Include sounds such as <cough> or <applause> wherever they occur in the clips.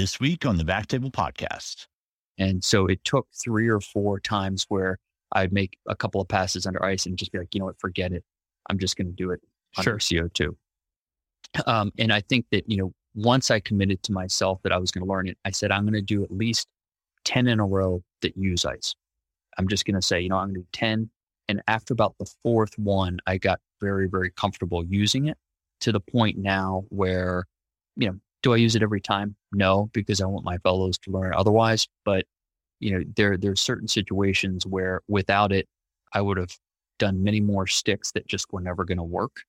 This week on the Back Table Podcast. And so it took three or four times where I'd make a couple of passes under ice and just be like, you know what, forget it. I'm just going to do it under sure. CO2. Um, and I think that, you know, once I committed to myself that I was going to learn it, I said, I'm going to do at least 10 in a row that use ice. I'm just going to say, you know, I'm going to do 10. And after about the fourth one, I got very, very comfortable using it to the point now where, you know, do I use it every time? No, because I want my fellows to learn otherwise. But, you know, there, there are certain situations where without it, I would have done many more sticks that just were never going to work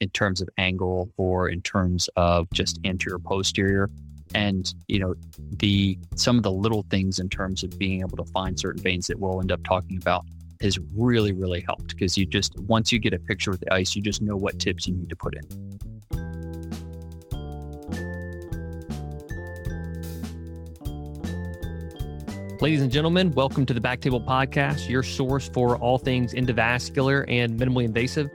in terms of angle or in terms of just anterior posterior and you know the some of the little things in terms of being able to find certain veins that we'll end up talking about has really really helped because you just once you get a picture with the ice you just know what tips you need to put in Ladies and gentlemen, welcome to the Backtable Podcast, your source for all things endovascular and minimally invasive.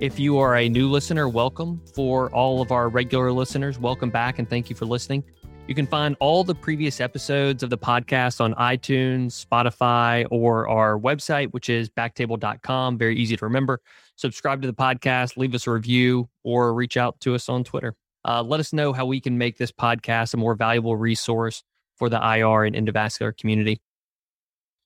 If you are a new listener, welcome. For all of our regular listeners, welcome back and thank you for listening. You can find all the previous episodes of the podcast on iTunes, Spotify, or our website, which is backtable.com. Very easy to remember. Subscribe to the podcast, leave us a review, or reach out to us on Twitter. Uh, let us know how we can make this podcast a more valuable resource for the IR and endovascular community.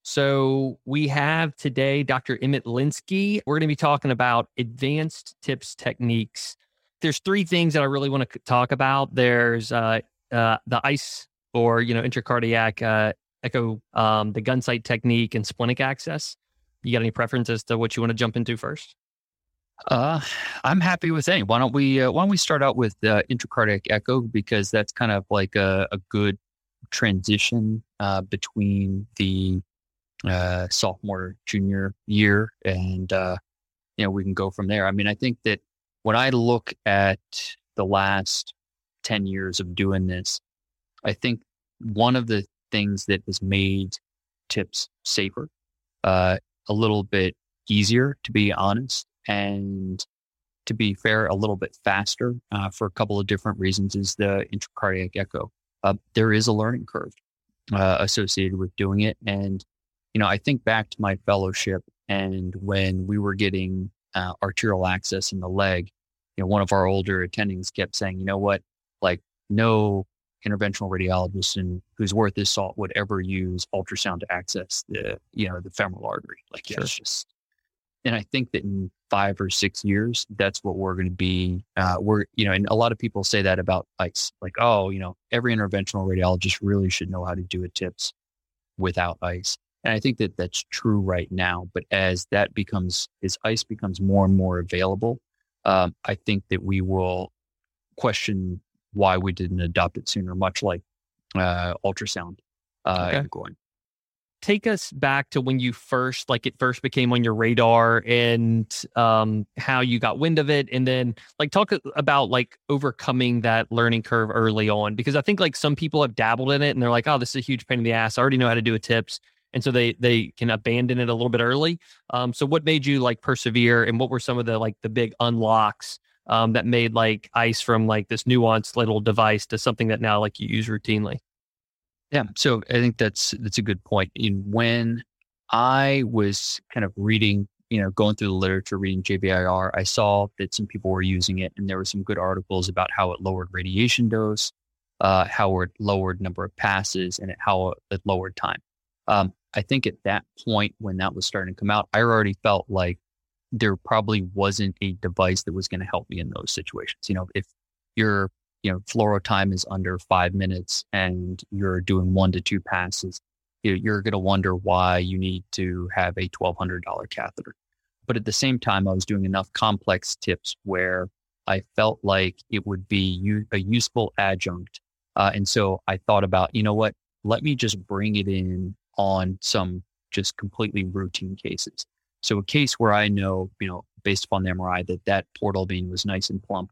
So we have today Dr. Emmett Linsky. We're going to be talking about advanced tips techniques. There's three things that I really want to talk about. There's uh, uh, the ICE or you know intracardiac uh, echo, um, the Gunsight technique, and splenic access. You got any preference as to what you want to jump into first? Uh, I'm happy with any. Why don't we uh, Why don't we start out with uh, intracardiac echo because that's kind of like a, a good transition uh, between the uh, sophomore junior year, and uh, you know we can go from there. I mean, I think that when I look at the last ten years of doing this, I think one of the things that has made tips safer, uh, a little bit easier, to be honest, and to be fair, a little bit faster uh, for a couple of different reasons is the intracardiac echo. Uh, there is a learning curve uh, associated with doing it, and you know, I think back to my fellowship and when we were getting uh, arterial access in the leg, you know, one of our older attendings kept saying, you know what, like no interventional radiologist and who's worth his salt would ever use ultrasound to access the, you know, the femoral artery. Like sure. it's just, and I think that in five or six years, that's what we're going to be. Uh, we're, you know, and a lot of people say that about ice, like, oh, you know, every interventional radiologist really should know how to do a tips without ice. And I think that that's true right now. But as that becomes, as ice becomes more and more available, um, I think that we will question why we didn't adopt it sooner, much like uh, ultrasound uh, okay. going. Take us back to when you first, like it first became on your radar and um, how you got wind of it. And then like talk about like overcoming that learning curve early on, because I think like some people have dabbled in it and they're like, oh, this is a huge pain in the ass. I already know how to do a tips and so they they can abandon it a little bit early. Um, so what made you like persevere, and what were some of the like the big unlocks um, that made like ice from like this nuanced little device to something that now like you use routinely? Yeah, so I think that's that's a good point. In when I was kind of reading, you know, going through the literature, reading JVIR, I saw that some people were using it, and there were some good articles about how it lowered radiation dose, uh, how it lowered number of passes, and how it lowered time. Um, I think at that point when that was starting to come out, I already felt like there probably wasn't a device that was going to help me in those situations. You know, if your you know fluoro time is under five minutes and you're doing one to two passes, you're going to wonder why you need to have a twelve hundred dollar catheter. But at the same time, I was doing enough complex tips where I felt like it would be a useful adjunct. Uh, and so I thought about, you know what, let me just bring it in on some just completely routine cases. So a case where I know, you know, based upon the MRI that that portal vein was nice and plump,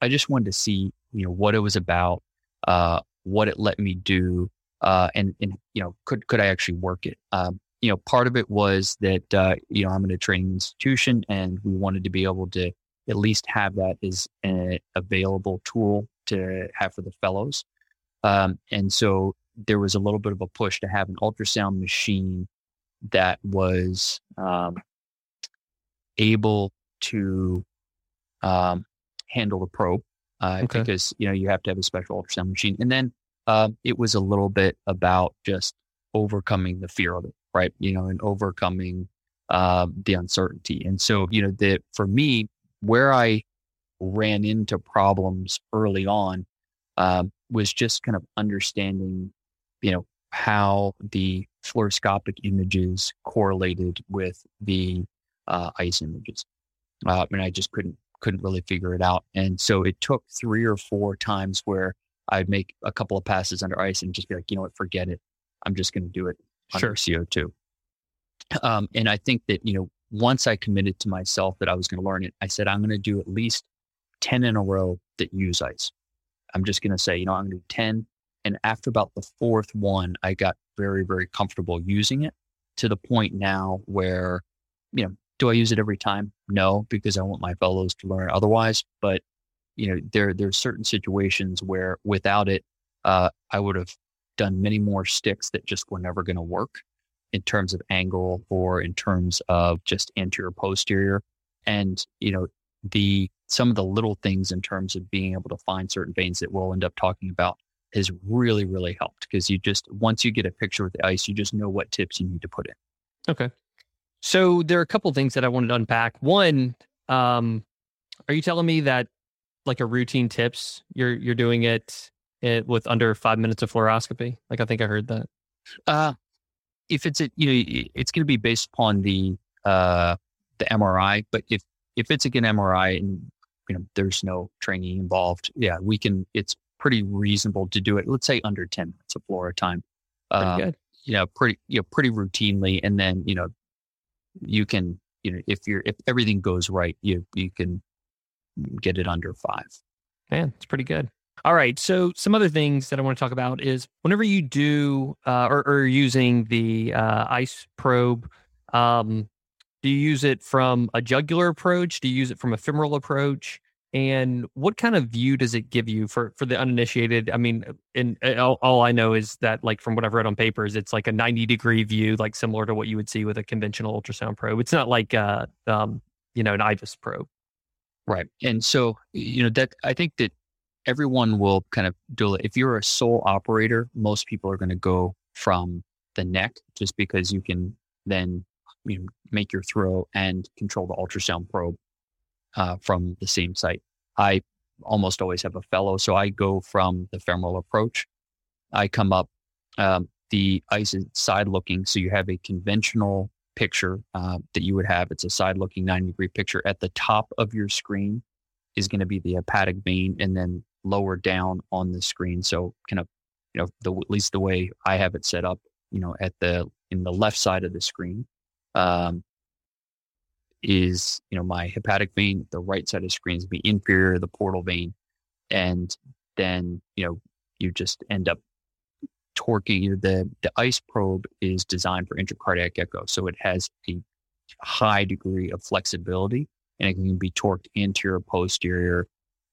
I just wanted to see, you know, what it was about, uh, what it let me do, uh, and and you know, could could I actually work it? Um, you know, part of it was that uh, you know I'm in a training institution, and we wanted to be able to at least have that as an available tool to have for the fellows. Um, and so there was a little bit of a push to have an ultrasound machine that was um, able to um, handle the probe uh, okay. because you know you have to have a special ultrasound machine. And then uh, it was a little bit about just overcoming the fear of it, right? You know, and overcoming uh, the uncertainty. And so you know that for me, where I ran into problems early on um, was just kind of understanding, you know, how the fluoroscopic images correlated with the uh, ice images. Uh, and I just couldn't couldn't really figure it out. And so it took three or four times where I'd make a couple of passes under ice and just be like, you know what, forget it. I'm just going to do it under sure. CO2. Um, and I think that, you know, once I committed to myself that I was going to learn it, I said, I'm going to do at least 10 in a row that use ice. I'm just going to say, you know, I'm going to do 10. And after about the fourth one, I got very, very comfortable using it to the point now where, you know, do I use it every time? No, because I want my fellows to learn otherwise. But you know, there there are certain situations where without it, uh, I would have done many more sticks that just were never going to work in terms of angle or in terms of just anterior posterior. And you know, the some of the little things in terms of being able to find certain veins that we'll end up talking about has really, really helped because you just once you get a picture with the ice, you just know what tips you need to put in. Okay. So there are a couple things that I wanted to unpack. One, um, are you telling me that like a routine tips, you're you're doing it, it with under five minutes of fluoroscopy? Like I think I heard that. Uh, if it's a, you know, it's going to be based upon the uh the MRI, but if if it's a good MRI and you know there's no training involved, yeah, we can. It's pretty reasonable to do it. Let's say under ten minutes of fluoro time. Pretty uh, good. You know, pretty you know pretty routinely, and then you know you can, you know, if you're, if everything goes right, you, you can get it under five. Man, it's pretty good. All right. So some other things that I want to talk about is whenever you do uh, or, or using the uh, ice probe, um, do you use it from a jugular approach? Do you use it from a femoral approach? And what kind of view does it give you for for the uninitiated? I mean and all, all, i know is that like from what i've read on papers it's like a 90 degree view like similar to what you would see with a conventional ultrasound probe. It's not like uh um you know an IVUS probe. Right. And so you know that i think that everyone will kind of do it. If you're a sole operator most people are going to go from the neck just because you can then you know, make your throw and control the ultrasound probe uh, from the same site. I almost always have a fellow, so I go from the femoral approach. I come up. Um, the ice is side looking, so you have a conventional picture uh, that you would have. It's a side looking 90 degree picture. At the top of your screen is going to be the hepatic vein, and then lower down on the screen. So kind of, you know, the, at least the way I have it set up, you know, at the in the left side of the screen, um, is, you know, my hepatic vein, the right side of the screen is the inferior, the portal vein. And then, you know, you just end up torquing the the ice probe is designed for intracardiac echo. So it has a high degree of flexibility and it can be torqued anterior, posterior,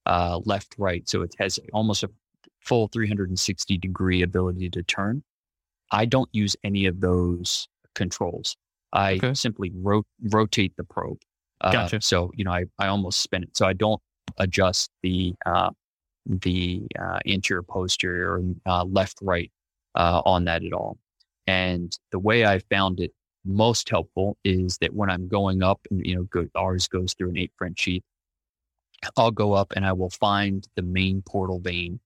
uh, left, right. So it has almost a full 360 degree ability to turn. I don't use any of those controls. I okay. simply ro- rotate the probe. Uh, gotcha. So you know, I, I almost spin it. So I don't adjust the uh, the uh, anterior, posterior, uh, left, right uh, on that at all. And the way I found it most helpful is that when I'm going up, and you know, go, ours goes through an eight French sheath. I'll go up and I will find the main portal vein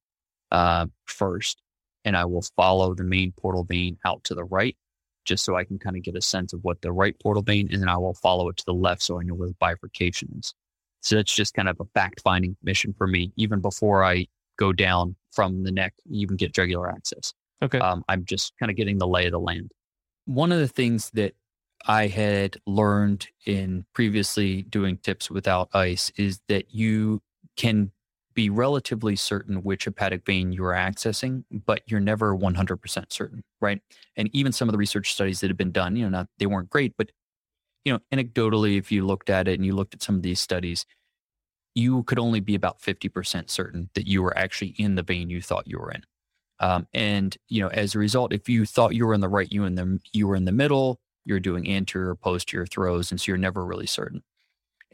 uh, first, and I will follow the main portal vein out to the right just so I can kind of get a sense of what the right portal vein, and then I will follow it to the left so I know where the bifurcation is. So that's just kind of a fact finding mission for me, even before I go down from the neck, even get jugular access. Okay. Um, I'm just kind of getting the lay of the land. One of the things that I had learned in previously doing tips without ice is that you can be relatively certain which hepatic vein you are accessing, but you're never 100% certain, right? And even some of the research studies that have been done, you know, not, they weren't great, but you know, anecdotally, if you looked at it and you looked at some of these studies, you could only be about 50% certain that you were actually in the vein you thought you were in. Um, and you know, as a result, if you thought you were in the right, you in the you were in the middle, you're doing anterior, posterior throws, and so you're never really certain.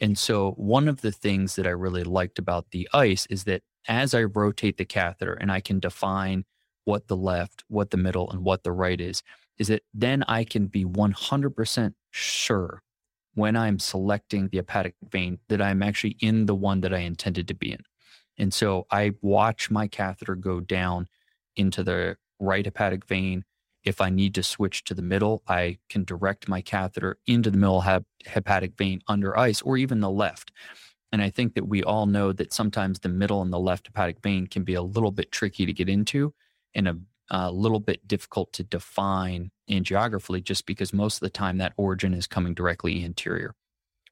And so, one of the things that I really liked about the ice is that as I rotate the catheter and I can define what the left, what the middle, and what the right is, is that then I can be 100% sure when I'm selecting the hepatic vein that I'm actually in the one that I intended to be in. And so I watch my catheter go down into the right hepatic vein. If I need to switch to the middle, I can direct my catheter into the middle hepatic vein under ice or even the left. And I think that we all know that sometimes the middle and the left hepatic vein can be a little bit tricky to get into and a, a little bit difficult to define angiographically just because most of the time that origin is coming directly anterior.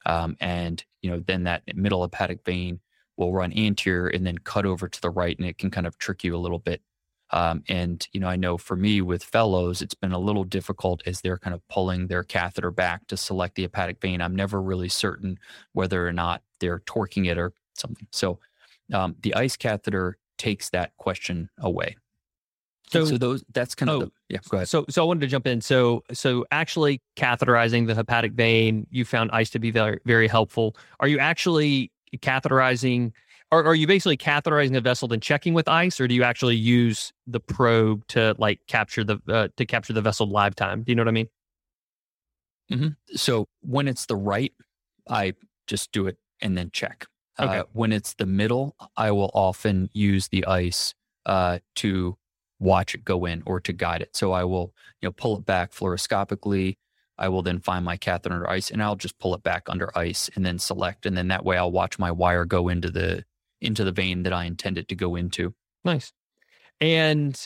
Um, and, you know, then that middle hepatic vein will run anterior and then cut over to the right and it can kind of trick you a little bit. Um, and, you know, I know for me with fellows, it's been a little difficult as they're kind of pulling their catheter back to select the hepatic vein. I'm never really certain whether or not they're torquing it or something. So um, the ICE catheter takes that question away. So, so those that's kind of oh, the, yeah. Go ahead. So so I wanted to jump in. So so actually catheterizing the hepatic vein, you found ice to be very very helpful. Are you actually catheterizing? Or are you basically catheterizing the vessel then checking with ice, or do you actually use the probe to like capture the uh, to capture the vessel live time? Do you know what I mean? Mm-hmm. So when it's the right, I just do it and then check. Okay. Uh, when it's the middle, I will often use the ice uh, to watch it go in or to guide it. So I will, you know, pull it back fluoroscopically. I will then find my catheter under ice and I'll just pull it back under ice and then select. And then that way I'll watch my wire go into the into the vein that I intended to go into. Nice. And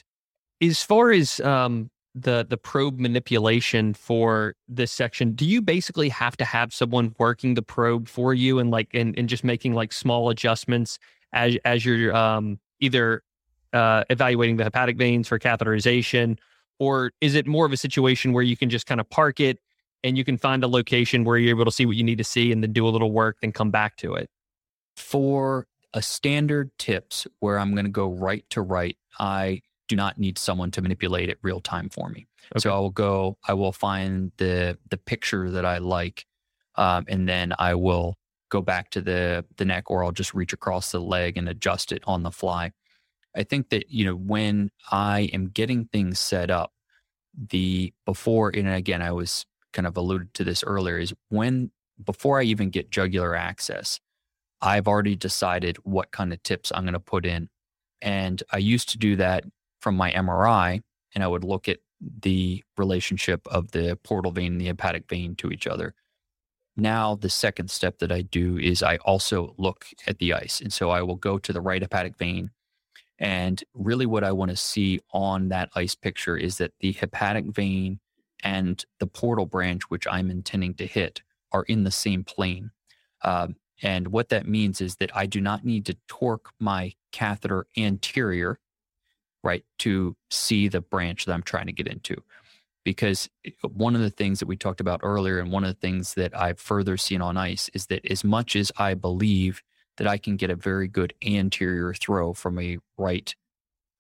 as far as um, the the probe manipulation for this section, do you basically have to have someone working the probe for you and like and, and just making like small adjustments as as you're um, either uh, evaluating the hepatic veins for catheterization? Or is it more of a situation where you can just kind of park it and you can find a location where you're able to see what you need to see and then do a little work, then come back to it? For a standard tips where I'm going to go right to right, I do not need someone to manipulate it real time for me. Okay. So I will go, I will find the the picture that I like, um, and then I will go back to the the neck, or I'll just reach across the leg and adjust it on the fly. I think that, you know, when I am getting things set up, the before, and again, I was kind of alluded to this earlier, is when before I even get jugular access, I've already decided what kind of tips I'm going to put in. And I used to do that from my MRI, and I would look at the relationship of the portal vein and the hepatic vein to each other. Now, the second step that I do is I also look at the ice. And so I will go to the right hepatic vein and really, what I want to see on that ice picture is that the hepatic vein and the portal branch, which I'm intending to hit, are in the same plane. Um, and what that means is that I do not need to torque my catheter anterior, right, to see the branch that I'm trying to get into. Because eh, one of the things that we talked about earlier, and one of the things that I've further seen on ice, is that as much as I believe that I can get a very good anterior throw from a right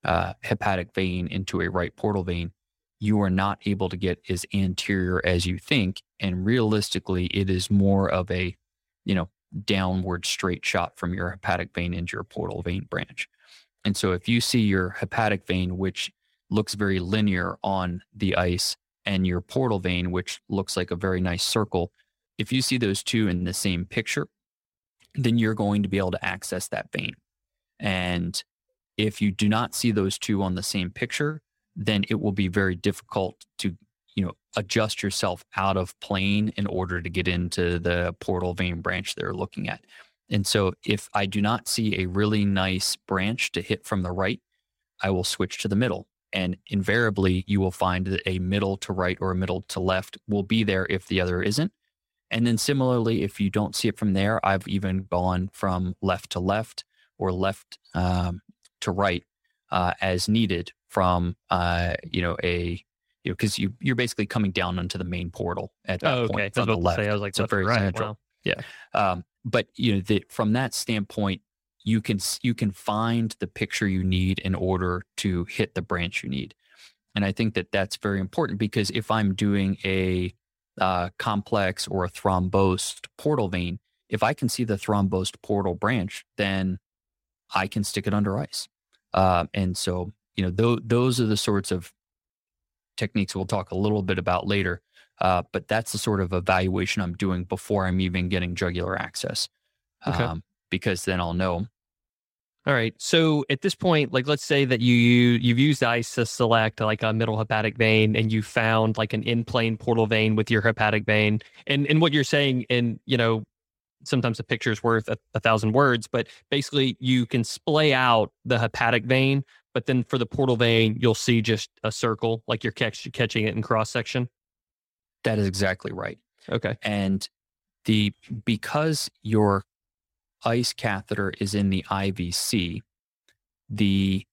uh, hepatic vein into a right portal vein, you are not able to get as anterior as you think. And realistically, it is more of a, you know, downward straight shot from your hepatic vein into your portal vein branch. And so if you see your hepatic vein, which looks very linear on the ice, and your portal vein, which looks like a very nice circle, if you see those two in the same picture, then you're going to be able to access that vein. And if you do not see those two on the same picture, then it will be very difficult to, you know, adjust yourself out of plane in order to get into the portal vein branch they're looking at. And so if I do not see a really nice branch to hit from the right, I will switch to the middle. And invariably, you will find that a middle to right or a middle to left will be there if the other isn't. And then similarly, if you don't see it from there, I've even gone from left to left or left um, to right uh, as needed from uh, you know a you know because you you're basically coming down onto the main portal at that oh, okay. point on the left. Say, I was like, so very right. central. Wow. Yeah. Um, but you know, the, from that standpoint, you can you can find the picture you need in order to hit the branch you need. And I think that that's very important because if I'm doing a uh, complex or a thrombosed portal vein, if I can see the thrombosed portal branch, then I can stick it under ice. Uh, and so, you know, th- those are the sorts of techniques we'll talk a little bit about later. Uh, but that's the sort of evaluation I'm doing before I'm even getting jugular access, okay. um, because then I'll know. All right. So at this point, like let's say that you, you you've used ice to select like a middle hepatic vein, and you found like an in plane portal vein with your hepatic vein, and and what you're saying, and you know, sometimes a picture is worth a, a thousand words, but basically you can splay out the hepatic vein, but then for the portal vein, you'll see just a circle, like you're catch, catching it in cross section. That is exactly right. Okay. And the because your ice catheter is in the IVC, the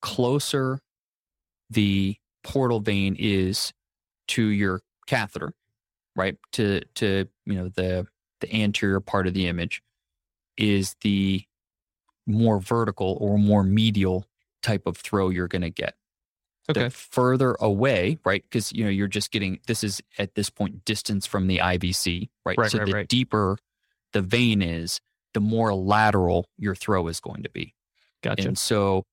closer the portal vein is to your catheter, right? To to you know the the anterior part of the image is the more vertical or more medial type of throw you're going to get. Okay. The further away, right? Because you know you're just getting this is at this point distance from the IVC, right? right so right, the right. deeper the vein is, the more lateral your throw is going to be. Gotcha. And so,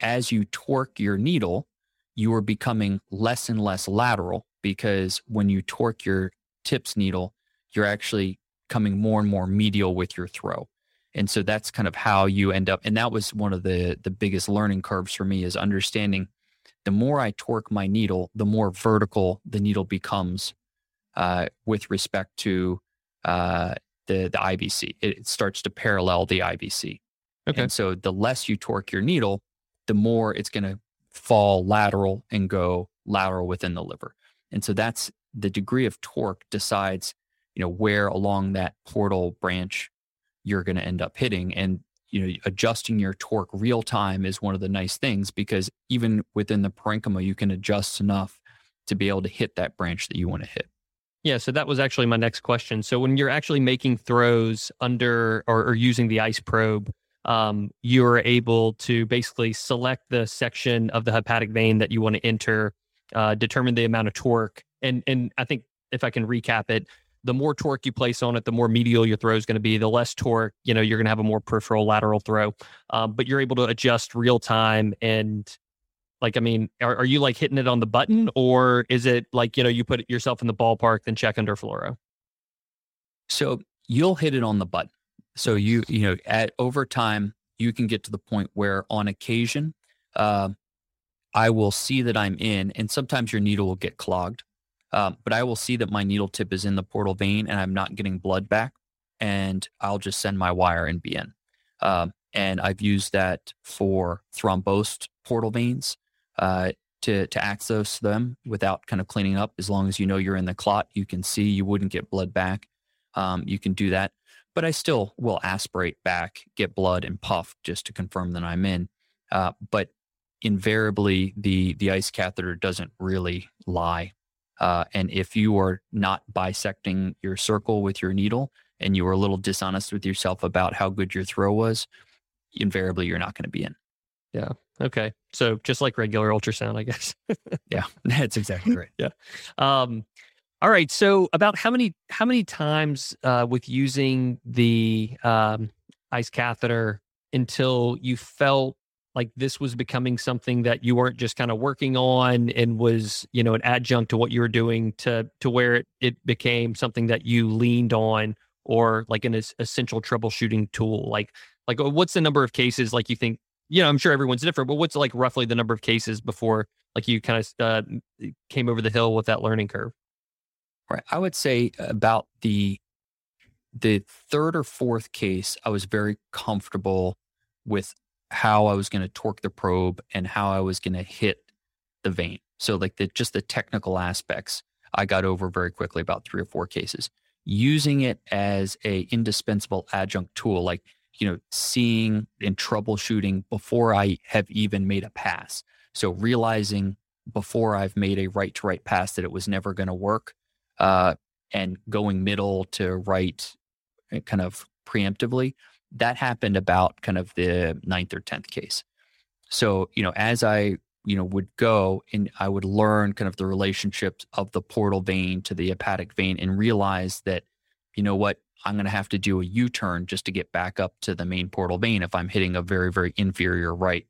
as you torque your needle, you are becoming less and less lateral because when you torque your tips needle, you're actually coming more and more medial with your throw and so that's kind of how you end up and that was one of the the biggest learning curves for me is understanding the more i torque my needle the more vertical the needle becomes uh, with respect to uh, the the IVC it starts to parallel the IVC okay. And so the less you torque your needle the more it's going to fall lateral and go lateral within the liver. And so that's the degree of torque decides you know where along that portal branch you're going to end up hitting. And you know, adjusting your torque real time is one of the nice things because even within the parenchyma, you can adjust enough to be able to hit that branch that you want to hit. Yeah, so that was actually my next question. So when you're actually making throws under or, or using the ice probe, um, you're able to basically select the section of the hepatic vein that you want to enter, uh, determine the amount of torque, and and I think if I can recap it, the more torque you place on it, the more medial your throw is going to be. The less torque, you know, you're going to have a more peripheral lateral throw. Um, but you're able to adjust real time and like, I mean, are, are you like hitting it on the button or is it like, you know, you put yourself in the ballpark, then check under fluoro? So you'll hit it on the button. So you, you know, at over time, you can get to the point where on occasion, uh, I will see that I'm in, and sometimes your needle will get clogged. Um, but I will see that my needle tip is in the portal vein and I'm not getting blood back, and I'll just send my wire and be in. Um, and I've used that for thrombosed portal veins uh, to to access them without kind of cleaning up. As long as you know you're in the clot, you can see you wouldn't get blood back. Um, you can do that, but I still will aspirate back, get blood, and puff just to confirm that I'm in. Uh, but invariably, the the ice catheter doesn't really lie uh, and if you are not bisecting your circle with your needle and you are a little dishonest with yourself about how good your throw was, invariably you're not going to be in. Yeah. Okay. So just like regular ultrasound, I guess. <laughs> yeah, that's exactly right. yeah. Um, all right. So about how many how many times uh, with using the um, ice catheter until you felt like this was becoming something that you weren't just kind of working on and was you know an adjunct to what you were doing to to where it, it became something that you leaned on or like an essential troubleshooting tool? Like like uh, what's the number of cases like you think you know i'm sure everyone's different but what's like roughly the number of cases before like you kind of uh, came over the hill with that learning curve? Right i would say about the the third or fourth case i was very comfortable with how I was going to torque the probe and how I was going to hit the vein. So like the just the technical aspects I got over very quickly about three or four cases. Using it as a indispensable adjunct tool like you know seeing and troubleshooting before I have even made a pass. So realizing before I've made a right to right pass that it was never going to work uh, and going middle to right eh, kind of preemptively that happened about kind of the ninth or 10th case. So, you know, as I, you know, would go and I would learn kind of the relationships of the portal vein to the hepatic vein and realize that, you know what, I'm going to have to do a U turn just to get back up to the main portal vein if I'm hitting a very, very inferior right.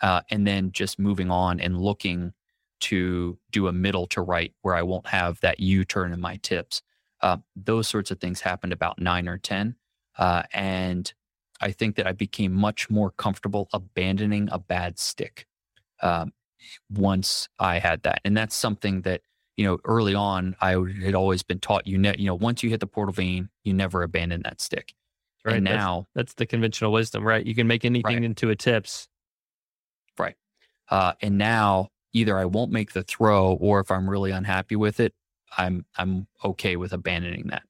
Uh, and then just moving on and looking to do a middle to right where I won't have that U turn in my tips. Uh, those sorts of things happened about nine or 10. Uh, and I think that I became much more comfortable abandoning a bad stick um, once I had that. And that's something that, you know, early on, I had always been taught you, ne- you know, once you hit the portal vein, you never abandon that stick. Right. And that's, now that's the conventional wisdom, right? You can make anything Right. into a tips. Right. Uh, and now either I won't make the throw, or if I'm really unhappy with it, I'm I'm okay with abandoning that.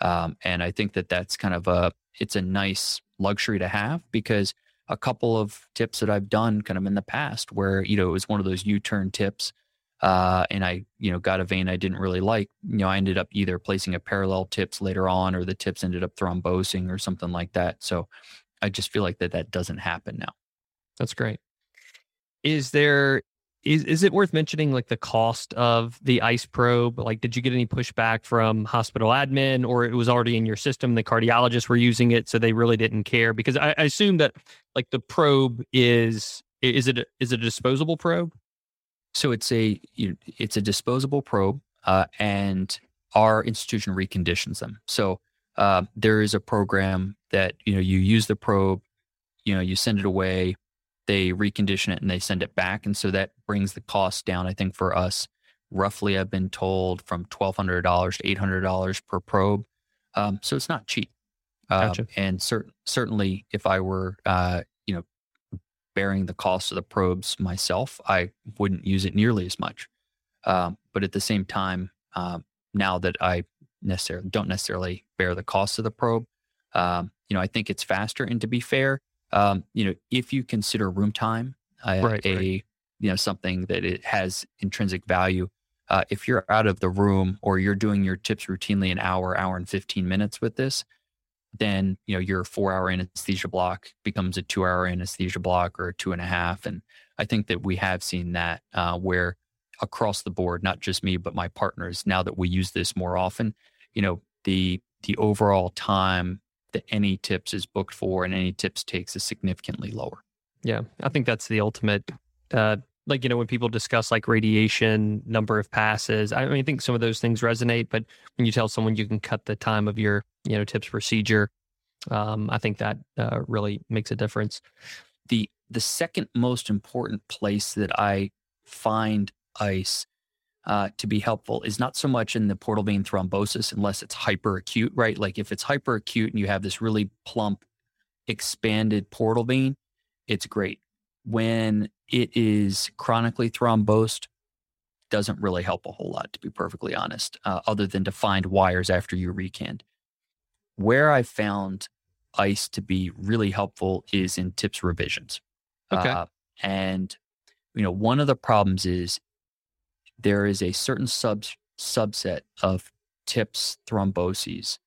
Um, and I think that that's kind of a it's a nice luxury to have because a couple of tips that I've done kind of in the past where you know it was one of those U-turn tips, uh, and I you know got a vein I didn't really like. You know I ended up either placing a parallel tips later on, or the tips ended up thrombosing or something like that. So I just feel like that that doesn't happen now. That's great. Is there is is it worth mentioning like the cost of the ice probe? Like, did you get any pushback from hospital admin, or it was already in your system? The cardiologists were using it, so they really didn't care. Because I, I assume that like the probe is is it a, is it a disposable probe? So it's a it's a disposable probe, uh, and our institution reconditions them. So uh, there is a program that you know you use the probe, you know you send it away, they recondition it and they send it back, and so that brings the cost down. I think for us, roughly, I've been told from twelve hundred dollars to eight hundred dollars per probe. Um, so it's not cheap. Um, Gotcha. and cer- certainly, if I were uh, you know bearing the cost of the probes myself, I wouldn't use it nearly as much. Um, but at the same time, um, now that I necessarily don't necessarily bear the cost of the probe, um, you know, I think it's faster. And to be fair, um, you know, if you consider room time uh, Right, a right. you know something that it has intrinsic value, uh, if you're out of the room or you're doing your tips routinely an hour, hour and fifteen minutes with this, then you know your four hour anesthesia block becomes a two hour anesthesia block or a two and a half and i think that we have seen that uh, where across the board not just me but my partners now that we use this more often you know the the overall time that any tips is booked for and any tips takes is significantly lower Yeah, I think that's the ultimate. Uh, like you know, when people discuss like radiation, number of passes, I mean, I think some of those things resonate. But when you tell someone you can cut the time of your you know tips procedure, um, I think that uh, really makes a difference. the the second most important place that I find ice uh, to be helpful is not so much in the portal vein thrombosis unless it's hyperacute, right? Like if it's hyperacute and you have this really plump, expanded portal vein, it's great. When it is chronically thrombosed, doesn't really help a whole lot, to be perfectly honest, uh, other than to find wires after you recand. Where I found ice to be really helpful is in tips revisions. Okay. Uh, and you know, one of the problems is there is a certain sub subset of tips thromboses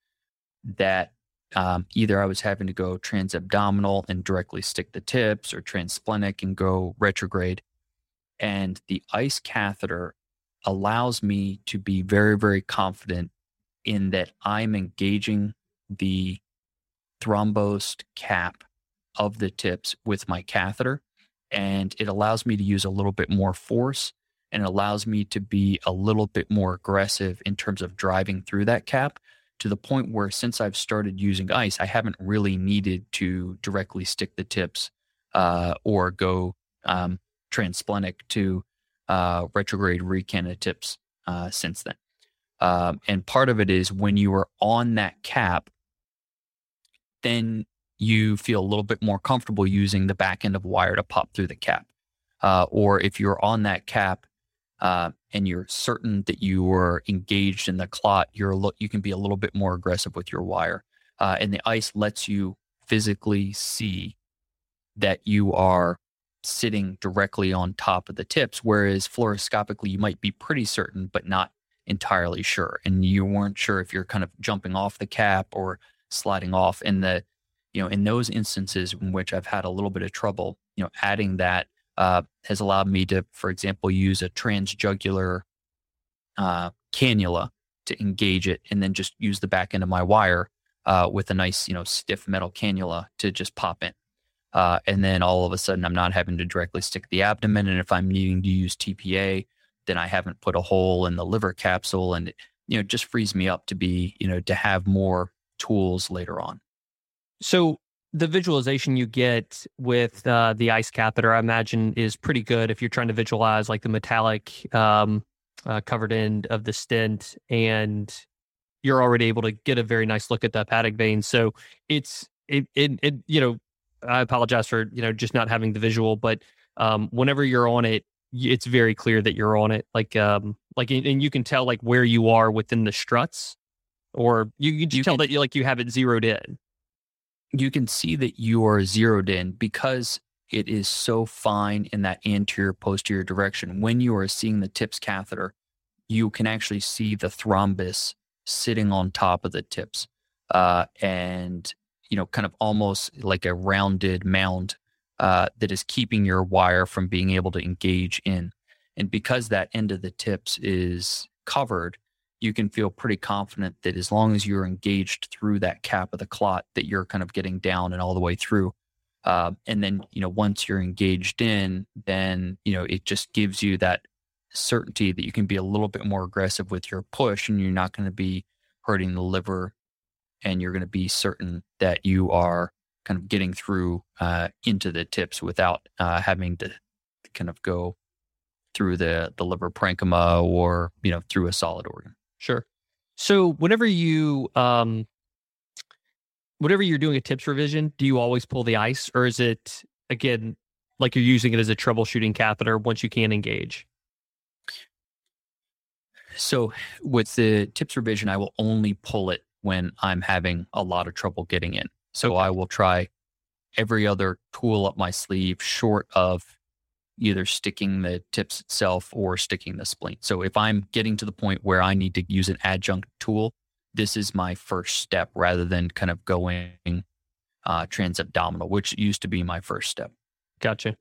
that um, either I was having to go transabdominal and directly stick the tips, or transsplenic and go retrograde. And the ICE catheter allows me to be very, very confident in that I'm engaging the thrombosed cap of the tips with my catheter. And it allows me to use a little bit more force and allows me to be a little bit more aggressive in terms of driving through that cap to the point where since I've started using ice, I haven't really needed to directly stick the tips uh, or go um, transsplenic to uh, retrograde recandidate tips uh, since then. Um, and part of it is when you are on that cap, then you feel a little bit more comfortable using the back end of wire to pop through the cap. Uh, or if you're on that cap uh, and you're certain that you were engaged in the clot, you're lo- you can be a little bit more aggressive with your wire. Uh, and the ice lets you physically see that you are sitting directly on top of the tips, whereas fluoroscopically you might be pretty certain but not entirely sure, and you weren't sure if you're kind of jumping off the cap or sliding off. And the you know, in those instances in which I've had a little bit of trouble, you know, adding that uh, has allowed me to, for example, use a transjugular uh, cannula to engage it, and then just use the back end of my wire uh, with a nice, you know, stiff metal cannula to just pop in. Uh, and then all of a sudden, I'm not having to directly stick the abdomen. And if I'm needing to use TPA, then I haven't put a hole in the liver capsule, and it, you know, just frees me up to be, you know, to have more tools later on. So the visualization you get with uh, the ice catheter, I imagine, is pretty good if you're trying to visualize like the metallic um, uh, covered end of the stent, and you're already able to get a very nice look at the hepatic vein. So it's it it, it you know I apologize for you know just not having the visual, but um, whenever you're on it, it's very clear that you're on it. Like um like and you can tell like where you are within the struts, or you, you, you tell can, that you like you have it zeroed in you can see that you are zeroed in because it is so fine in that anterior posterior direction. When you are seeing the TIPS catheter, you can actually see the thrombus sitting on top of the tips uh, and, you know, kind of almost like a rounded mound uh, that is keeping your wire from being able to engage in. And because that end of the tips is covered, you can feel pretty confident that as long as you're engaged through that cap of the clot, that you're kind of getting down and all the way through. Uh, and then, you know, once you're engaged in, then, you know, it just gives you that certainty that you can be a little bit more aggressive with your push and you're not going to be hurting the liver and you're going to be certain that you are kind of getting through uh, into the tips without uh, having to kind of go through the the liver parenchyma or you know through a solid organ. Sure. So whenever you um whenever you're doing a tips revision, do you always pull the ice or is it again like you're using it as a troubleshooting catheter once you can engage? So with the tips revision, I will only pull it when I'm having a lot of trouble getting in. So okay. I will try every other tool up my sleeve short of either sticking the tips itself or sticking the spleen. So if I'm getting to the point where I need to use an adjunct tool, this is my first step rather than kind of going uh, transabdominal, which used to be my first step. Gotcha.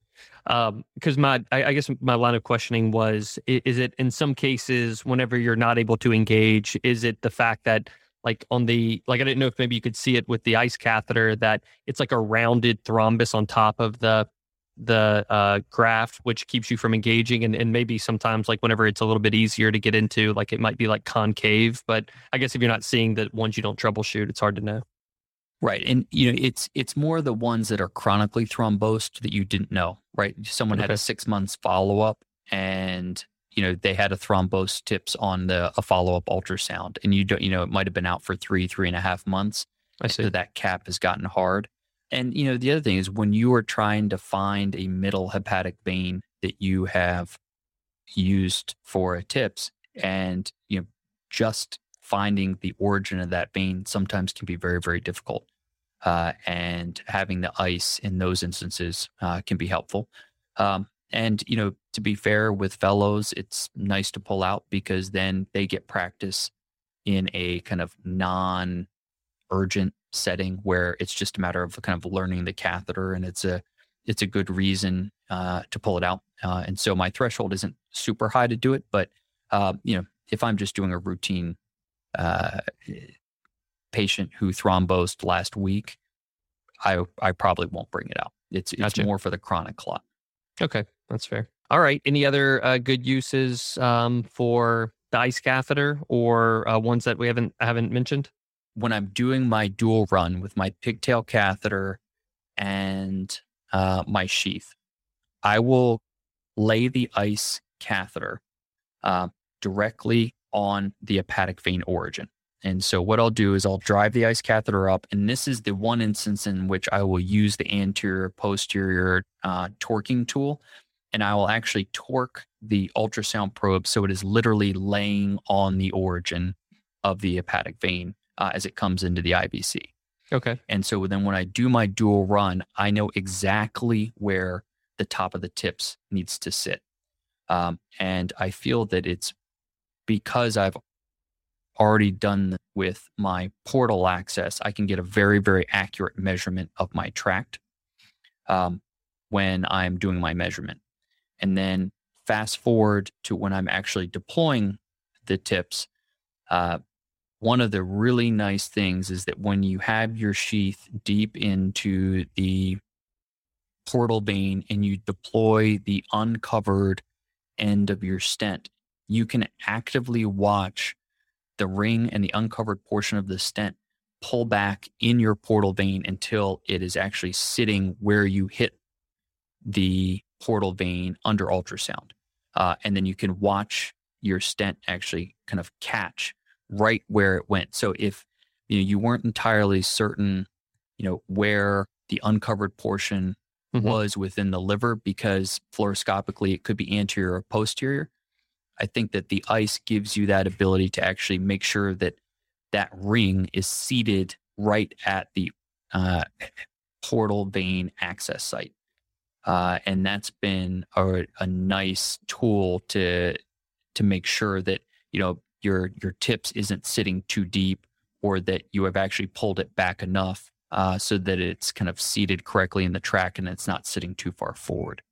Because um, my, I, I, guess my line of questioning was: Is it in some cases, whenever you're not able to engage, is it the fact that, like on the, like I didn't know if maybe you could see it with the ice catheter that it's like a rounded thrombus on top of the the uh, graft, which keeps you from engaging. And, and maybe sometimes, like whenever it's a little bit easier to get into, like it might be like concave. But I guess if you're not seeing the ones you don't troubleshoot, it's hard to know. Right, and you know it's it's more the ones that are chronically thrombosed that you didn't know. Right, someone okay. had a six months follow up, and you know they had a thrombose tips on the a follow up ultrasound, and you don't you know it might have been out for three three and a half months. I see so that cap has gotten hard and you know, the other thing is when you are trying to find a middle hepatic vein that you have used for TIPS, and you know, just finding the origin of that vein sometimes can be very, very difficult. Uh, and having the ice in those instances uh, can be helpful. Um, and you know, to be fair with fellows, it's nice to pull out because then they get practice in a kind of non-urgent setting where it's just a matter of kind of learning the catheter and it's a it's a good reason uh, to pull it out. Uh, and so my threshold isn't super high to do it, but uh, you know, if I'm just doing a routine uh, patient who thrombosed last week, I I probably won't bring it out. It's it's gotcha. more for the chronic clot. Okay, that's fair. All right. Any other uh, good uses um, for the ice catheter or uh, ones that we haven't haven't mentioned? When I'm doing my dual run with my pigtail catheter and uh, my sheath, I will lay the ice catheter uh, directly on the hepatic vein origin. And so what I'll do is I'll drive the ice catheter up, and this is the one instance in which I will use the anterior posterior uh, torquing tool, and I will actually torque the ultrasound probe so it is literally laying on the origin of the hepatic vein uh, as it comes into the IVC. Okay. And so then when I do my dual run, I know exactly where the top of the tips needs to sit. Um, and I feel that it's because I've already done with my portal access, I can get a very, very accurate measurement of my tract um, when I'm doing my measurement. And then fast forward to when I'm actually deploying the tips. Uh, one of the really nice things is that when you have your sheath deep into the portal vein and you deploy the uncovered end of your stent, you can actively watch the ring and the uncovered portion of the stent pull back in your portal vein until it is actually sitting where you hit the portal vein under ultrasound. Uh, and then you can watch your stent actually kind of catch right where it went. So if you know you weren't entirely certain, you know, where the uncovered portion mm-hmm. was within the liver because fluoroscopically it could be anterior or posterior. I think that the ICE gives you that ability to actually make sure that that ring is seated right at the uh, <laughs> portal vein access site. Uh, and that's been a, a nice tool to to make sure that you know your your TIPS isn't sitting too deep or that you have actually pulled it back enough uh, so that it's kind of seated correctly in the track and it's not sitting too far forward.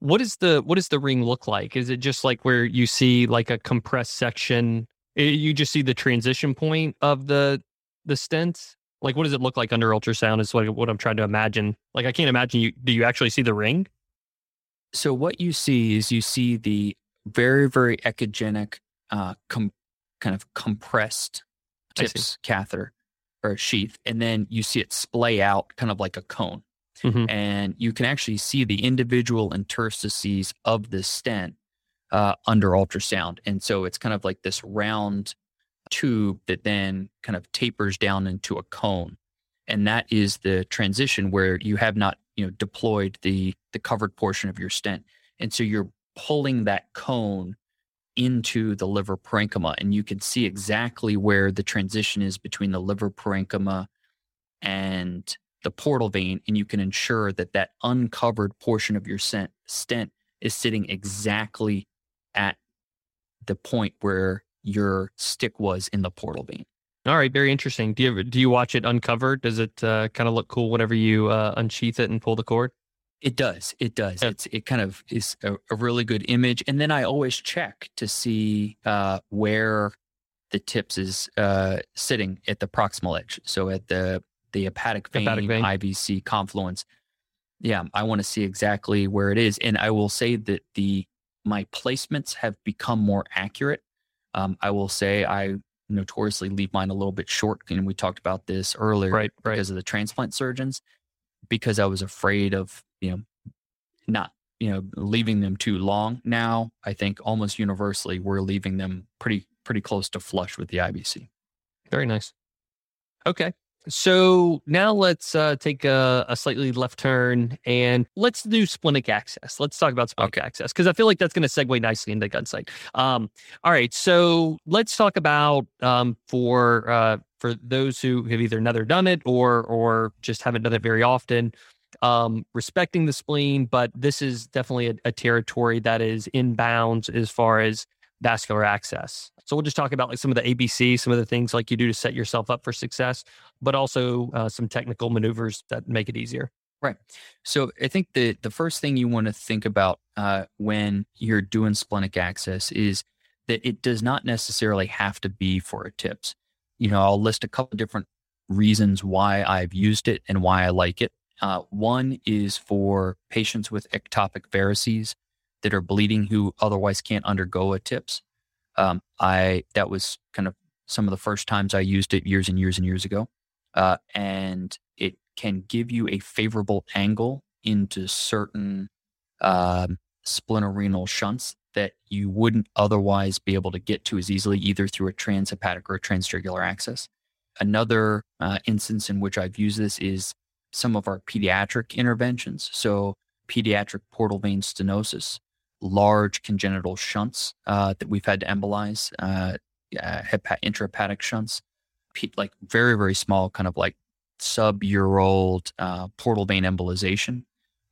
What is the what does the ring look like? Is it just like where you see like a compressed section? Eh, you just see the transition point of the the stent. Like, what does it look like under ultrasound? Is what what I'm trying to imagine. Like, I can't imagine you. Do you actually see the ring? So what you see is you see the very very echogenic, uh, com- kind of compressed TIPS catheter or sheath, and then you see it splay out kind of like a cone. Mm-hmm. And you can actually see the individual interstices of the stent uh, under ultrasound. And so it's kind of like this round tube that then kind of tapers down into a cone. And that is the transition where you have not, you know, deployed the the covered portion of your stent. And so you're pulling that cone into the liver parenchyma and you can see exactly where the transition is between the liver parenchyma and the portal vein and you can ensure that that uncovered portion of your stent is sitting exactly at the point where your stick was in the portal vein. All right, very interesting. Do you do you watch it uncovered? Does it uh, kind of look cool whenever you uh, unsheath it and pull the cord? It does. It does. Yeah. It's it kind of is a, a, really good image, and then I always check to see uh, where the TIPS is uh, sitting at the proximal edge. So at the the hepatic vein, hepatic vein. IVC confluence. Yeah, I want to see exactly where it is, and I will say that the my placements have become more accurate. Um, I will say I notoriously leave mine a little bit short, and we talked about this earlier, right? Right. Because of the transplant surgeons, because I was afraid of you know not you know leaving them too long. Now I think almost universally we're leaving them pretty pretty close to flush with the IVC. Very nice. Okay. So now let's uh, take a, a, slightly left turn and let's do splenic access. Let's talk about splenic okay. access because I feel like that's going to segue nicely into Gunsight. Um, all right, so let's talk about um, for uh, for those who have either never done it or or just haven't done it very often. Um, respecting the spleen, but this is definitely a, a territory that is in bounds as far as vascular access. So we'll just talk about like some of the ABC, some of the things like you do to set yourself up for success, but also uh, some technical maneuvers that make it easier. Right. So I think the the first thing you want to think about uh, when you're doing splenic access is that it does not necessarily have to be for a TIPS. You know, I'll list a couple different reasons why I've used it and why I like it. Uh, one is for patients with ectopic varices that are bleeding who otherwise can't undergo a TIPS. Um, I that was kind of some of the first times I used it years and years and years ago, uh, and it can give you a favorable angle into certain um, splenorenal shunts that you wouldn't otherwise be able to get to as easily, either through a transhepatic or a transjugular access. Another uh, instance in which I've used this is some of our pediatric interventions. So, pediatric portal vein stenosis large congenital shunts uh, that we've had to embolize, uh, uh, intrahepatic shunts, like very, very small, kind of like sub year old uh, portal vein embolization.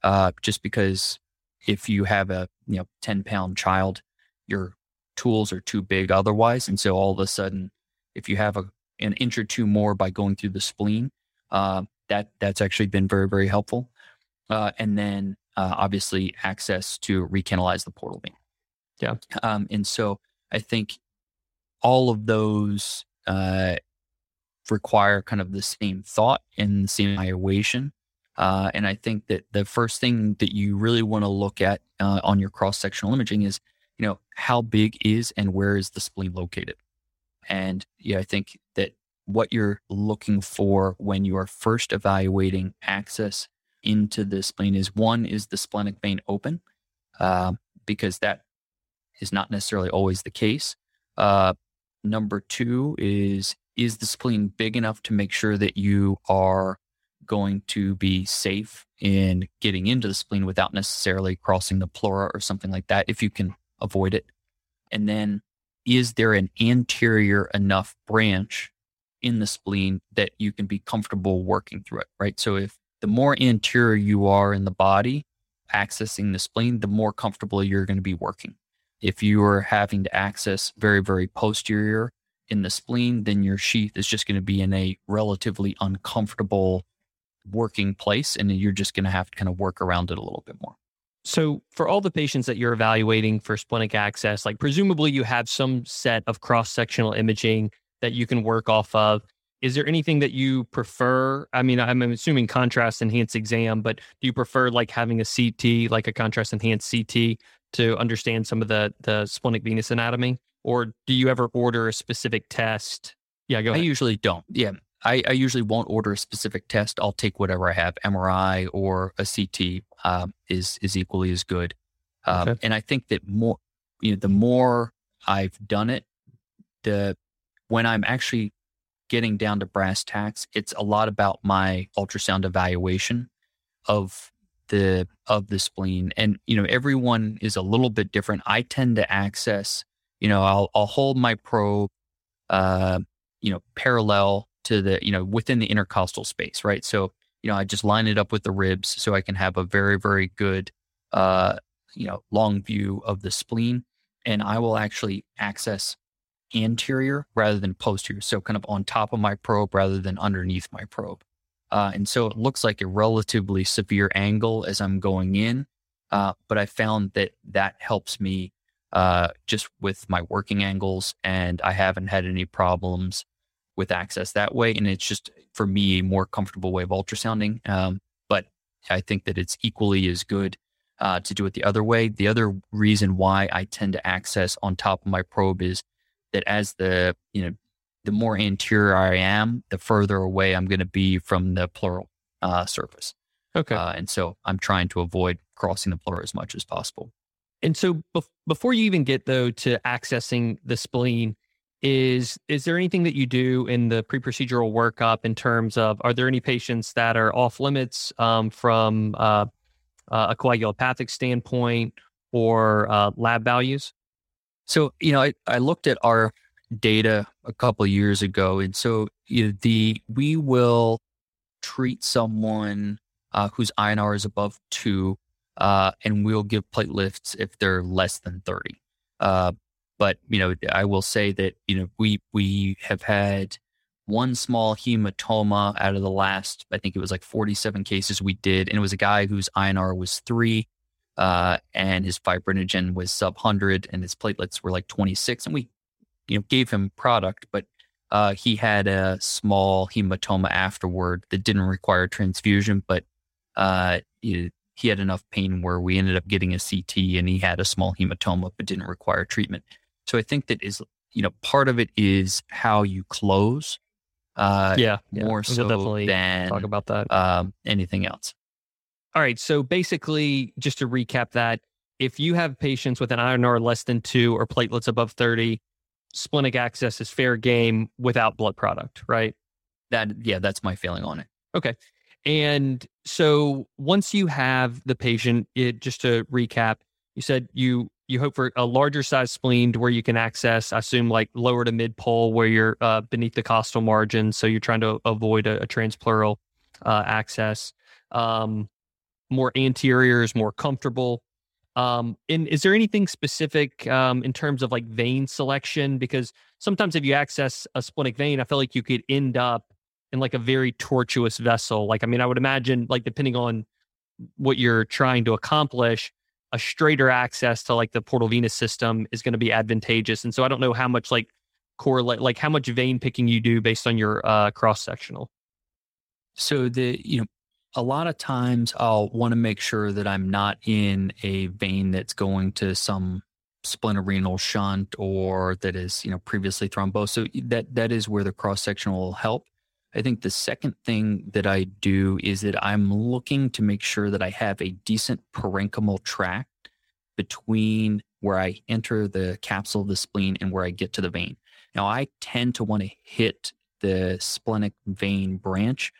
Uh, just because if you have a you know 10 pound child, your tools are too big otherwise. And so all of a sudden, if you have a, an inch or two more by going through the spleen, uh, that that's actually been very very helpful. Uh, and then uh, obviously access to recanalize the portal vein. Yeah. Um, and so I think all of those uh, require kind of the same thought and the same evaluation. Uh, and I think that the first thing that you really want to look at uh, on your cross sectional imaging is, you know, how big is and where is the spleen located? And yeah, I think that what you're looking for when you are first evaluating access into the spleen is one is the splenic vein open, uh, because that is not necessarily always the case. Uh, number two is is the spleen big enough to make sure that you are going to be safe in getting into the spleen without necessarily crossing the pleura or something like that if you can avoid it. And then is there an anterior enough branch in the spleen that you can be comfortable working through it, right? So if the more anterior you are in the body accessing the spleen, the more comfortable you're going to be working. If you are having to access very, very posterior in the spleen, then your sheath is just going to be in a relatively uncomfortable working place and you're just going to have to kind of work around it a little bit more. So, for all the patients that you're evaluating for splenic access, like presumably you have some set of cross sectional imaging that you can work off of. Is there anything that you prefer? I mean, I'm assuming contrast enhanced exam, but do you prefer like having a CT, like a contrast enhanced CT, to understand some of the the splenic venous anatomy, or do you ever order a specific test? Yeah, go ahead. I usually don't. Yeah, I, I, usually won't order a specific test. I'll take whatever I have. MRI or a CT um, is is equally as good. Um, okay. And I think that more, you know, the more I've done it, the when I'm actually getting down to brass tacks, it's a lot about my ultrasound evaluation of the of the spleen. And you know, everyone is a little bit different. I tend to access, you know, I'll I'll hold my probe, uh, you know, parallel to the, you know, within the intercostal space, right? So, you know, I just line it up with the ribs so I can have a very, very good, uh, you know, long view of the spleen. And I will actually access anterior rather than posterior. So kind of on top of my probe rather than underneath my probe. Uh, and so it looks like a relatively severe angle as I'm going in. Uh, but I found that that helps me uh, just with my working angles, and I haven't had any problems with access that way. And it's just for me a more comfortable way of ultrasounding. Um, but I think that it's equally as good uh, to do it the other way. The other reason why I tend to access on top of my probe is that as the you know the more anterior I am, the further away I'm going to be from the pleural uh, surface. Okay, uh, and so I'm trying to avoid crossing the pleura as much as possible. And so bef- before you even get though to accessing the spleen, is is there anything that you do in the pre-procedural workup in terms of are there any patients that are off limits um, from uh, uh, a coagulopathic standpoint or uh, lab values? So, you know, I, I looked at our data a couple years ago. And so you know, the we will treat someone uh, whose INR is above two, uh, and we'll give platelets if they're less than 30. But, you know, I will say that, you know, we, we have had one small hematoma out of the last, I think it was like 47 cases we did. And it was a guy whose INR was three uh, and his fibrinogen was sub 100 and his platelets were like 26 and we you know gave him product but uh, he had a small hematoma afterward that didn't require transfusion but uh, he, he had enough pain where we ended up getting a ct and he had a small hematoma but didn't require treatment so i think that is you know part of it is how you close uh, yeah more yeah. so definitely than talk about that um, anything else all right. So basically, just to recap that, if you have patients with an INR less than two or platelets above 30, splenic access is fair game without blood product, right? That, yeah, that's my feeling on it. Okay. And so once you have the patient, it, just to recap, you said you you hope for a larger size spleen to where you can access, I assume, like lower to mid pole where you're uh, beneath the costal margin. So you're trying to avoid a, a transpleural uh, access. Um, more anterior is more comfortable. Um, and is there anything specific um, in terms of like vein selection? Because sometimes if you access a splenic vein, I feel like you could end up in like a very tortuous vessel. Like, I mean, I would imagine like depending on what you're trying to accomplish, a straighter access to like the portal venous system is going to be advantageous. And so I don't know how much like correlate, like how much vein picking you do based on your uh, cross sectional. So the you know a lot of times I'll want to make sure that I'm not in a vein that's going to some splenorenal shunt or that is, you know, previously thrombosed. So that that is where the cross sectional will help. I think the second thing that I do is that I'm looking to make sure that I have a decent parenchymal tract between where I enter the capsule of the spleen and where I get to the vein. Now I tend to want to hit the splenic vein branch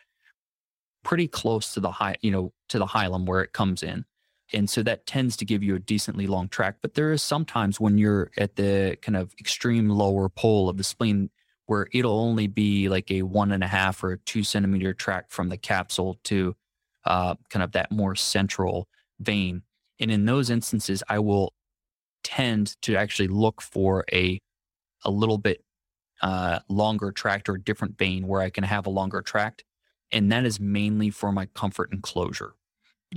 pretty close to the high, you know, to the hilum where it comes in. And so that tends to give you a decently long track. But there is sometimes when you're at the kind of extreme lower pole of the spleen where it'll only be like a one and a half or a two centimeter track from the capsule to uh, kind of that more central vein. And in those instances, I will tend to actually look for a a little bit uh, longer tract or a different vein where I can have a longer tract and that is mainly for my comfort and closure.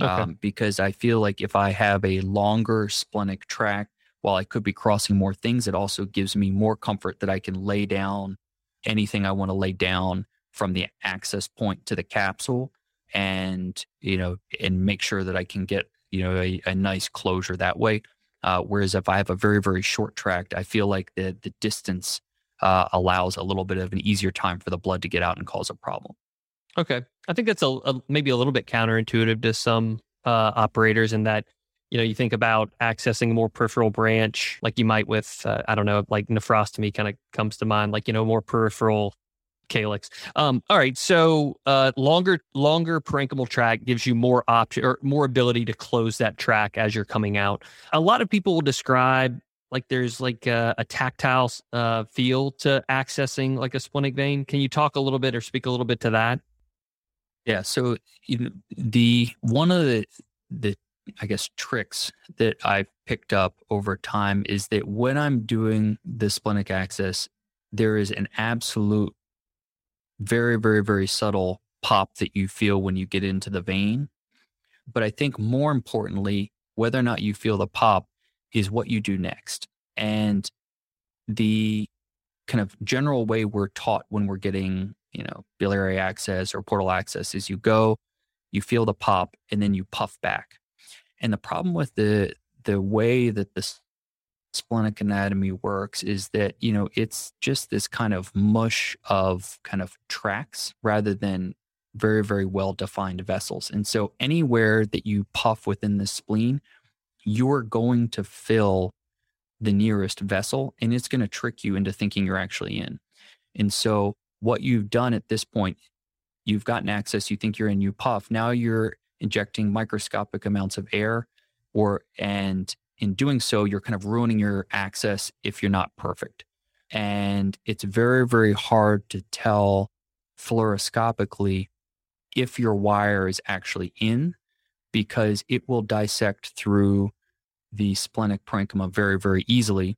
Okay. Um, because I feel like if I have a longer splenic tract, while I could be crossing more things, it also gives me more comfort that I can lay down anything I want to lay down from the access point to the capsule and you know and make sure that I can get you know a, a nice closure that way. Uh, whereas if I have a very very short tract, I feel like the the distance uh, allows a little bit of an easier time for the blood to get out and cause a problem. Okay. I think that's a, a maybe a little bit counterintuitive to some uh, operators in that you know you think about accessing a more peripheral branch like you might with uh, I don't know like nephrostomy kind of comes to mind like you know more peripheral calyx. Um, all right, so uh, longer longer parenchymal track gives you more option or more ability to close that track as you're coming out. A lot of people will describe like there's like a, a tactile uh, feel to accessing like a splenic vein. Can you talk a little bit or speak a little bit to that? Yeah. So you know, the one of the the I guess tricks that I've picked up over time is that when I'm doing the splenic access, there is an absolute very, very, very subtle pop that you feel when you get into the vein. But I think more importantly, whether or not you feel the pop is what you do next. And the kind of general way we're taught when we're getting you know, biliary access or portal access is you go, you feel the pop, and then you puff back. And the problem with the the way that the splenic anatomy works is that you know it's just this kind of mush of kind of tracks rather than very very well defined vessels and so anywhere that you puff within the spleen you're going to fill the nearest vessel and it's going to trick you into thinking you're actually in and so what you've done at this point, you've gotten access, you think you're in, you puff. Now you're injecting microscopic amounts of air, or and in doing so, you're kind of ruining your access if you're not perfect. And it's very, very hard to tell fluoroscopically if your wire is actually in because it will dissect through the splenic parenchyma very, very easily.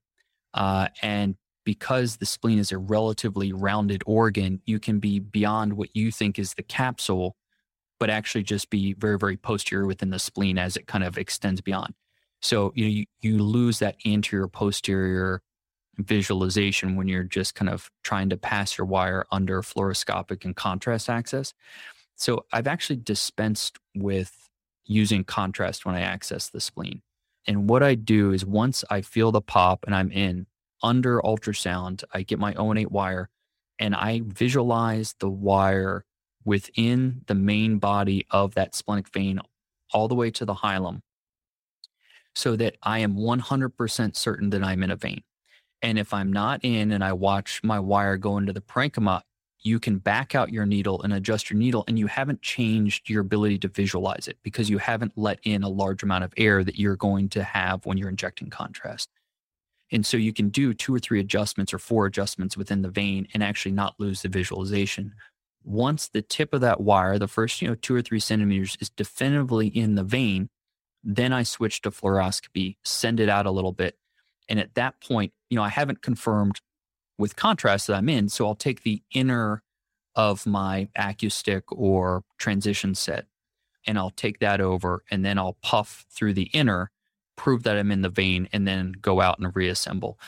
Uh, and because the spleen is a relatively rounded organ, you can be beyond what you think is the capsule, but actually just be very, very posterior within the spleen as it kind of extends beyond. So you know, you, you lose that anterior posterior visualization when you're just kind of trying to pass your wire under fluoroscopic and contrast access. So I've actually dispensed with using contrast when I access the spleen. And what I do is once I feel the pop and I'm in, under ultrasound, I get my 018 wire and I visualize the wire within the main body of that splenic vein all the way to the hilum so that I am 100% certain that I'm in a vein. And if I'm not in and I watch my wire go into the parenchyma, you can back out your needle and adjust your needle, and you haven't changed your ability to visualize it because you haven't let in a large amount of air that you're going to have when you're injecting contrast. And so you can do two or three adjustments or four adjustments within the vein and actually not lose the visualization. Once the tip of that wire, the first, you know, two or three centimeters is definitively in the vein, Then I switch to fluoroscopy, send it out a little bit. And at that point, you know, I haven't confirmed with contrast that I'm in. So I'll take the inner of my AccuStick or transition set and I'll take that over and then I'll puff through the inner, prove that I'm in the vein, and then go out and reassemble.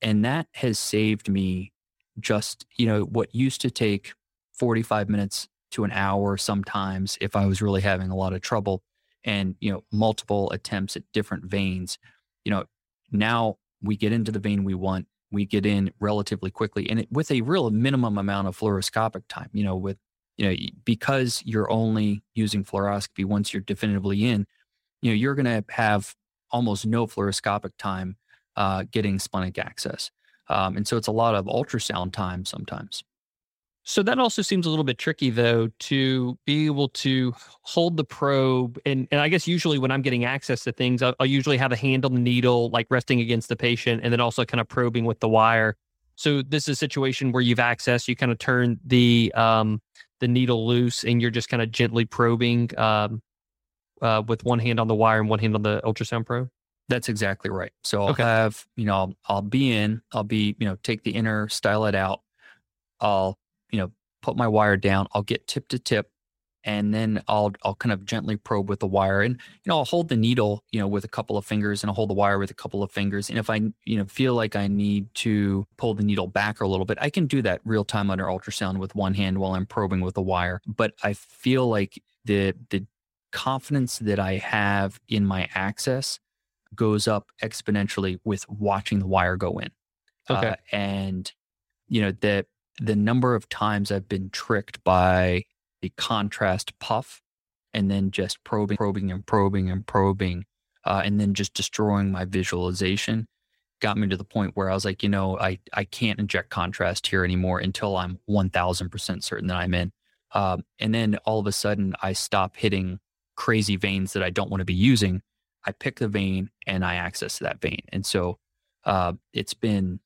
And that has saved me just, you know, what used to take 45 minutes to an hour sometimes if I was really having a lot of trouble and, you know, multiple attempts at different veins. You know, now we get into the vein we want, we get in relatively quickly and it, with a real minimum amount of fluoroscopic time, you know, with, you know, because you're only using fluoroscopy once you're definitively in, you know, you're going to have almost no fluoroscopic time uh, getting splenic access. Um, and so it's a lot of ultrasound time sometimes. So that also seems a little bit tricky though to be able to hold the probe and and I guess usually when I'm getting access to things I'll, I'll, usually have a hand on the needle like resting against the patient and then also kind of probing with the wire. So this is a situation where you've access you kind of turn the um the needle loose and you're just kind of gently probing um uh, with one hand on the wire and one hand on the ultrasound probe. That's exactly right. So I'll okay. have, you know, I'll, I'll be in, I'll be, you know, take the inner, style it out. I'll you know, put my wire down. I'll get tip to tip, and then I'll I'll kind of gently probe with the wire, and you know I'll hold the needle, you know, with a couple of fingers, and I'll hold the wire with a couple of fingers. And if I you know feel like I need to pull the needle back a little bit, I can do that real time under ultrasound with one hand while I'm probing with the wire. But I feel like the the confidence that I have in my access goes up exponentially with watching the wire go in. Okay, uh, and you know that the number of times I've been tricked by the contrast puff and then just probing, probing, and probing and probing, uh, and then just destroying my visualization got me to the point where I was like, you know, I, I can't inject contrast here anymore until I'm 1000% certain that I'm in. Um, and then all of a sudden, I stop hitting crazy veins that I don't want to be using. I pick the vein and I access that vein. And so uh, it's been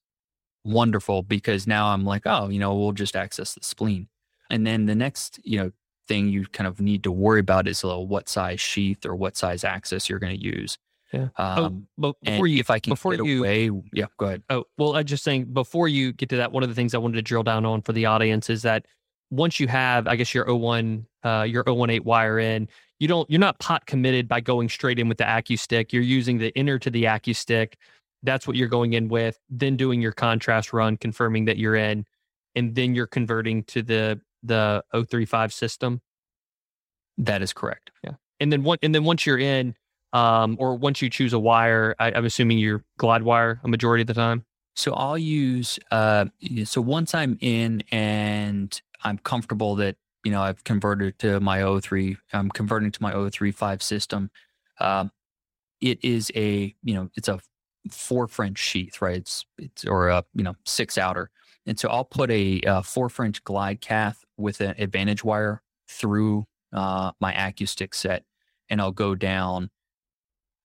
wonderful because now I'm like, oh, you know, we'll just access the spleen. And then the next, you know, thing you kind of need to worry about is a little what size sheath or what size access you're going to use. Yeah. Oh, um, oh, but before you, if I can before get you, away, yeah, go ahead. Oh, well, I'm just saying before you get to that, one of the things I wanted to drill down on for the audience is that once you have, I guess your 01, uh, your 018 wire in, you don't, you're not pot committed by going straight in with the AccuStick. You're using the inner to the AccuStick that's what you're going in with, then doing your contrast run, confirming that you're in, and then you're converting to the the 035 system. That is correct. Yeah. And then one and then once you're in, um, or once you choose a wire, I, am assuming you're glide wire a majority of the time. So I'll use uh so once I'm in and I'm comfortable that you know I've converted to my 03, I'm converting to my 035 system. Um, it is a you know it's a four French sheath, right? It's it's or a you know six outer, and so I'll put a, a four French glide cath with an advantage wire through uh, my AccuStick set, and I'll go down,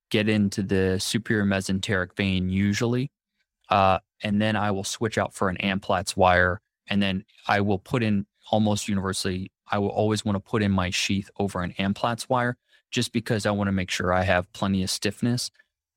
get into the superior mesenteric vein usually, uh, and then I will switch out for an Amplatz wire, and then I will put in almost universally. I will always want to put in my sheath over an Amplatz wire, just because I want to make sure I have plenty of stiffness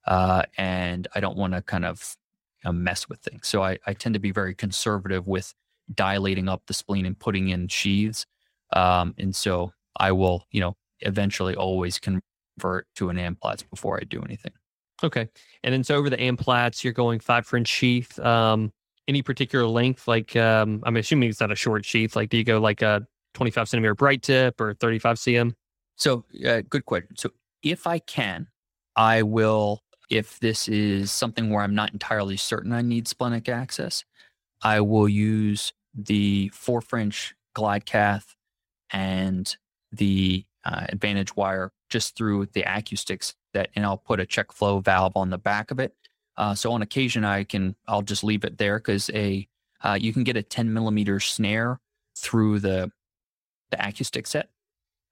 uh, and I don't want to kind of you know, mess with things. So I, I tend to be very conservative with dilating up the spleen and putting in sheaths. Um, and so I will, you know, eventually always convert to an Amplatz before I do anything. Okay. And then so over the Amplatz, you're going five French sheath. Um, any particular length? Like, um, I'm assuming it's not a short sheath. Like, do you go like a 25 centimeter Brite Tip or 35 cm? So, uh, good question. So, if I can, I will if this is something where I'm not entirely certain I need splenic access, I will use the four French glide cath and the uh, advantage wire just through the AccuSticks that, and I'll put a check flow valve on the back of it. Uh, so on occasion, I can I'll just leave it there because a uh, you can get a 10 millimeter snare through the the AccuStick set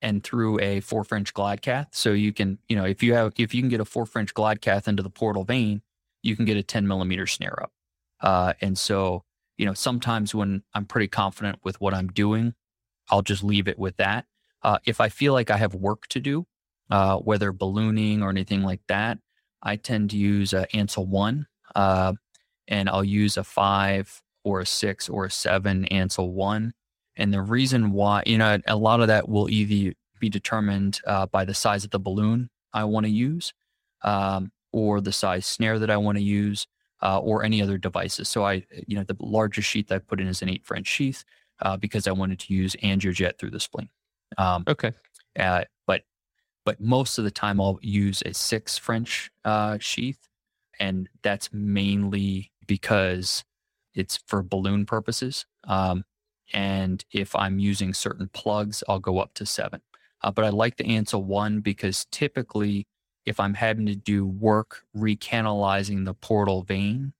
and through a four French glide cath. So you can, you know, if you have, if you can get a four French glide cath into the portal vein, you can get a 10 millimeter snare up. Uh, and so, you know, sometimes when I'm pretty confident with what I'm doing, I'll just leave it with that. Uh, if I feel like I have work to do, uh, whether ballooning or anything like that, I tend to use a Ansel one, uh, and I'll use a five or a six or a seven Ansel one. And the reason why, you know, a lot of that will either be determined uh, by the size of the balloon I want to use, um, or the size snare that I want to use, uh, or any other devices. So I, you know, the largest sheath I put in is an eight French sheath uh, because I wanted to use angiojet through the spleen. Um, okay. Uh, but but most of the time I'll use a six French uh, sheath, and that's mainly because it's for balloon purposes. Um, and if I'm using certain plugs, I'll go up to seven. Uh, but I like the Ansel one because typically, if I'm having to do work recanalizing the portal vein,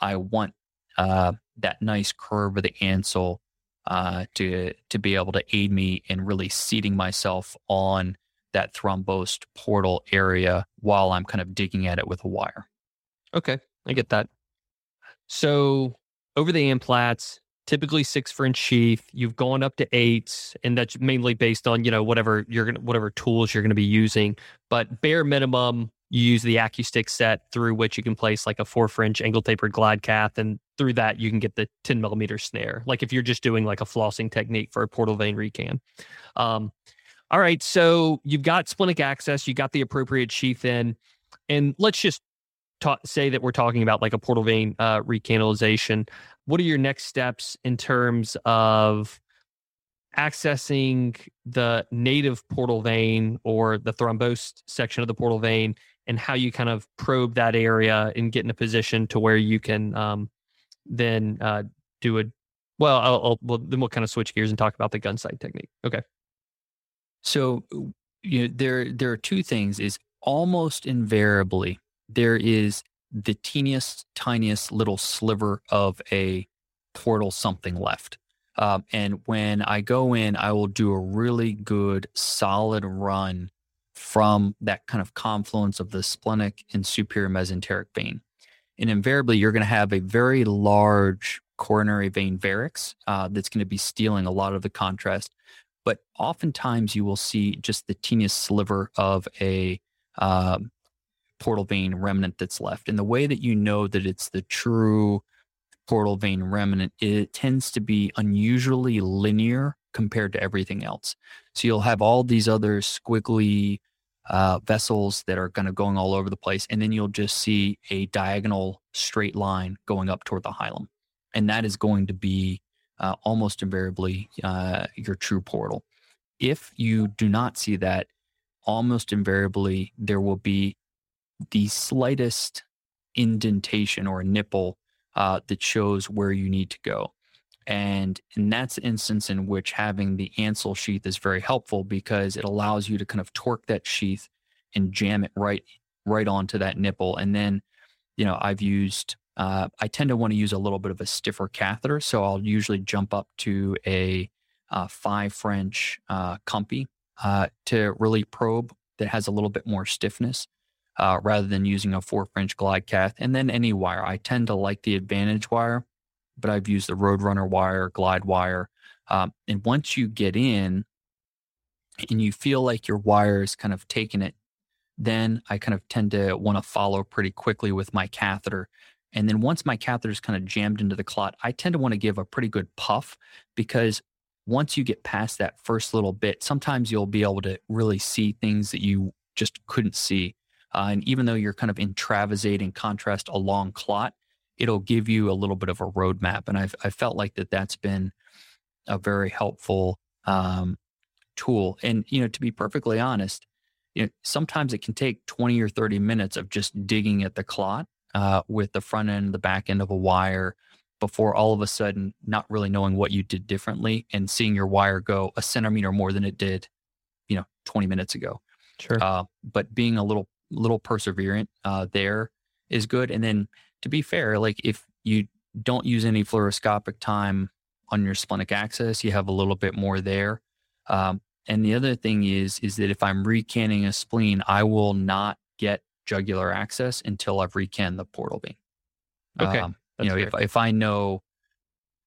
I want uh, that nice curve of the Ansel uh, to to be able to aid me in really seating myself on that thrombosed portal area while I'm kind of digging at it with a wire. Okay, I get that. So over the Amplatz, typically six French sheath. You've gone up to eight, and that's mainly based on you know whatever you're gonna whatever tools you're gonna be using. But bare minimum, you use the AccuStick set through which you can place like a four French angle tapered glide cath, and through that you can get the 10 millimeter snare. Like if you're just doing like a flossing technique for a portal vein recan. Um, all right, so you've got splenic access, you got the appropriate sheath in, and let's just ta- say that we're talking about like a portal vein uh, recanalization. What are your next steps in terms of accessing the native portal vein or the thrombosed section of the portal vein and how you kind of probe that area and get in a position to where you can um, then uh, do a well, I'll, I'll, well then we'll kind of switch gears and talk about the gun sight technique. Okay. So you know, there there are two things. Is almost invariably there is the teeniest, tiniest little sliver of a portal something left. Um, and when I go in, I will do a really good, solid run from that kind of confluence of the splenic and superior mesenteric vein. And invariably, you're going to have a very large coronary vein varix uh, that's going to be stealing a lot of the contrast. But oftentimes, you will see just the teeniest sliver of a uh, portal vein remnant that's left. And the way that you know that it's the true portal vein remnant, it tends to be unusually linear compared to everything else. So you'll have all these other squiggly uh, vessels that are kind of going all over the place, and then you'll just see a diagonal straight line going up toward the hilum, and that is going to be uh, almost invariably uh, your true portal. If you do not see that, almost invariably there will be the slightest indentation or nipple uh, that shows where you need to go. And, and that's the instance in which having the Ansel sheath is very helpful because it allows you to kind of torque that sheath and jam it right right onto that nipple. And then, you know, I've used uh, I tend to want to use a little bit of a stiffer catheter, so I'll usually jump up to a uh, five French uh, Kumpe uh, to really probe that has a little bit more stiffness uh, rather than using a four French glide cath. And then any wire. I tend to like the Advantage wire, but I've used the Roadrunner wire, glide wire. Um, and once you get in and you feel like your wire is kind of taking it, then I kind of tend to want to follow pretty quickly with my catheter. And then once my catheter is kind of jammed into the clot, I tend to want to give a pretty good puff because once you get past that first little bit, sometimes you'll be able to really see things that you just couldn't see. Uh, and even though you're kind of intravasating contrast along clot, it'll give you a little bit of a roadmap. And I've I felt like that that's been a very helpful um, tool. And you know, to be perfectly honest, you know, sometimes it can take 20 or 30 minutes of just digging at the clot uh, with the front end, the back end of a wire, before all of a sudden not really knowing what you did differently and seeing your wire go a centimeter more than it did, you know, 20 minutes ago. Sure. Uh, but being a little little perseverant uh, there is good. And then to be fair, like if you don't use any fluoroscopic time on your splenic access, you have a little bit more there. Um, and the other thing is, is that if I'm recanning a spleen, I will not get jugular access until I've recanned the portal vein. Okay. Um, you know, if, if I know,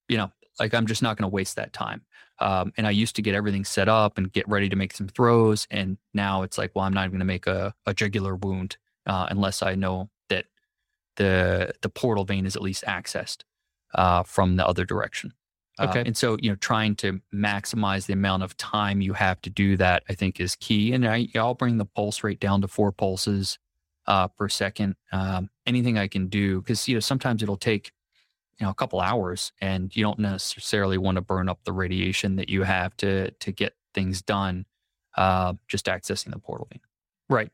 you know, like I'm just not going to waste that time. Um, and I used to get everything set up and get ready to make some throws. And now it's like, well, I'm not even going to make a, a jugular wound uh, unless I know that the the portal vein is at least accessed uh, from the other direction. Uh, Okay. and so, you know, trying to maximize the amount of time you have to do that, I think, is key. And I, I'll bring the pulse rate down to four pulses uh, per second. Um, anything I can do, because you know, sometimes it'll take you know a couple hours, and you don't necessarily want to burn up the radiation that you have to to get things done. Uh, just accessing the portal vein. Right.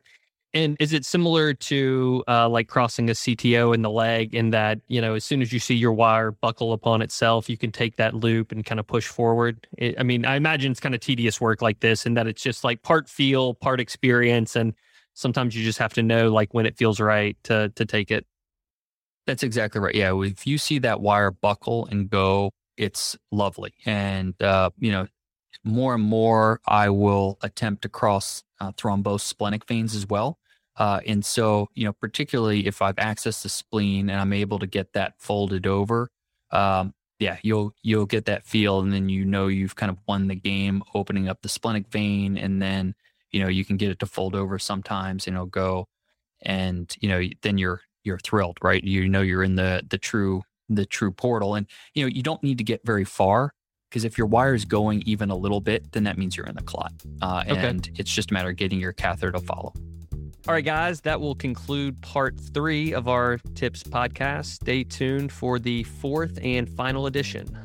And is it similar to uh, like crossing a CTO in the leg in that, you know, as soon as you see your wire buckle upon itself, you can take that loop and kind of push forward? It, I mean, I imagine it's kind of tedious work like this and that it's just like part feel, part experience. And sometimes you just have to know like when it feels right to to take it. That's exactly right. Yeah, if you see that wire buckle and go, it's lovely. And uh, you know, more and more, I will attempt to cross uh, thrombose splenic veins as well. Uh, and so, you know, particularly if I've accessed the spleen and I'm able to get that folded over, um, yeah, you'll you'll get that feel, and then you know you've kind of won the game, opening up the splenic vein, and then you know you can get it to fold over sometimes, and it'll go, and you know then you're you're thrilled, right? You know you're in the the true the true portal, and you know you don't need to get very far because if your wire is going even a little bit, then that means you're in the clot, uh, Okay. and it's just a matter of getting your catheter to follow. All right, guys, that will conclude part three of our TIPS podcast. Stay tuned for the fourth and final edition.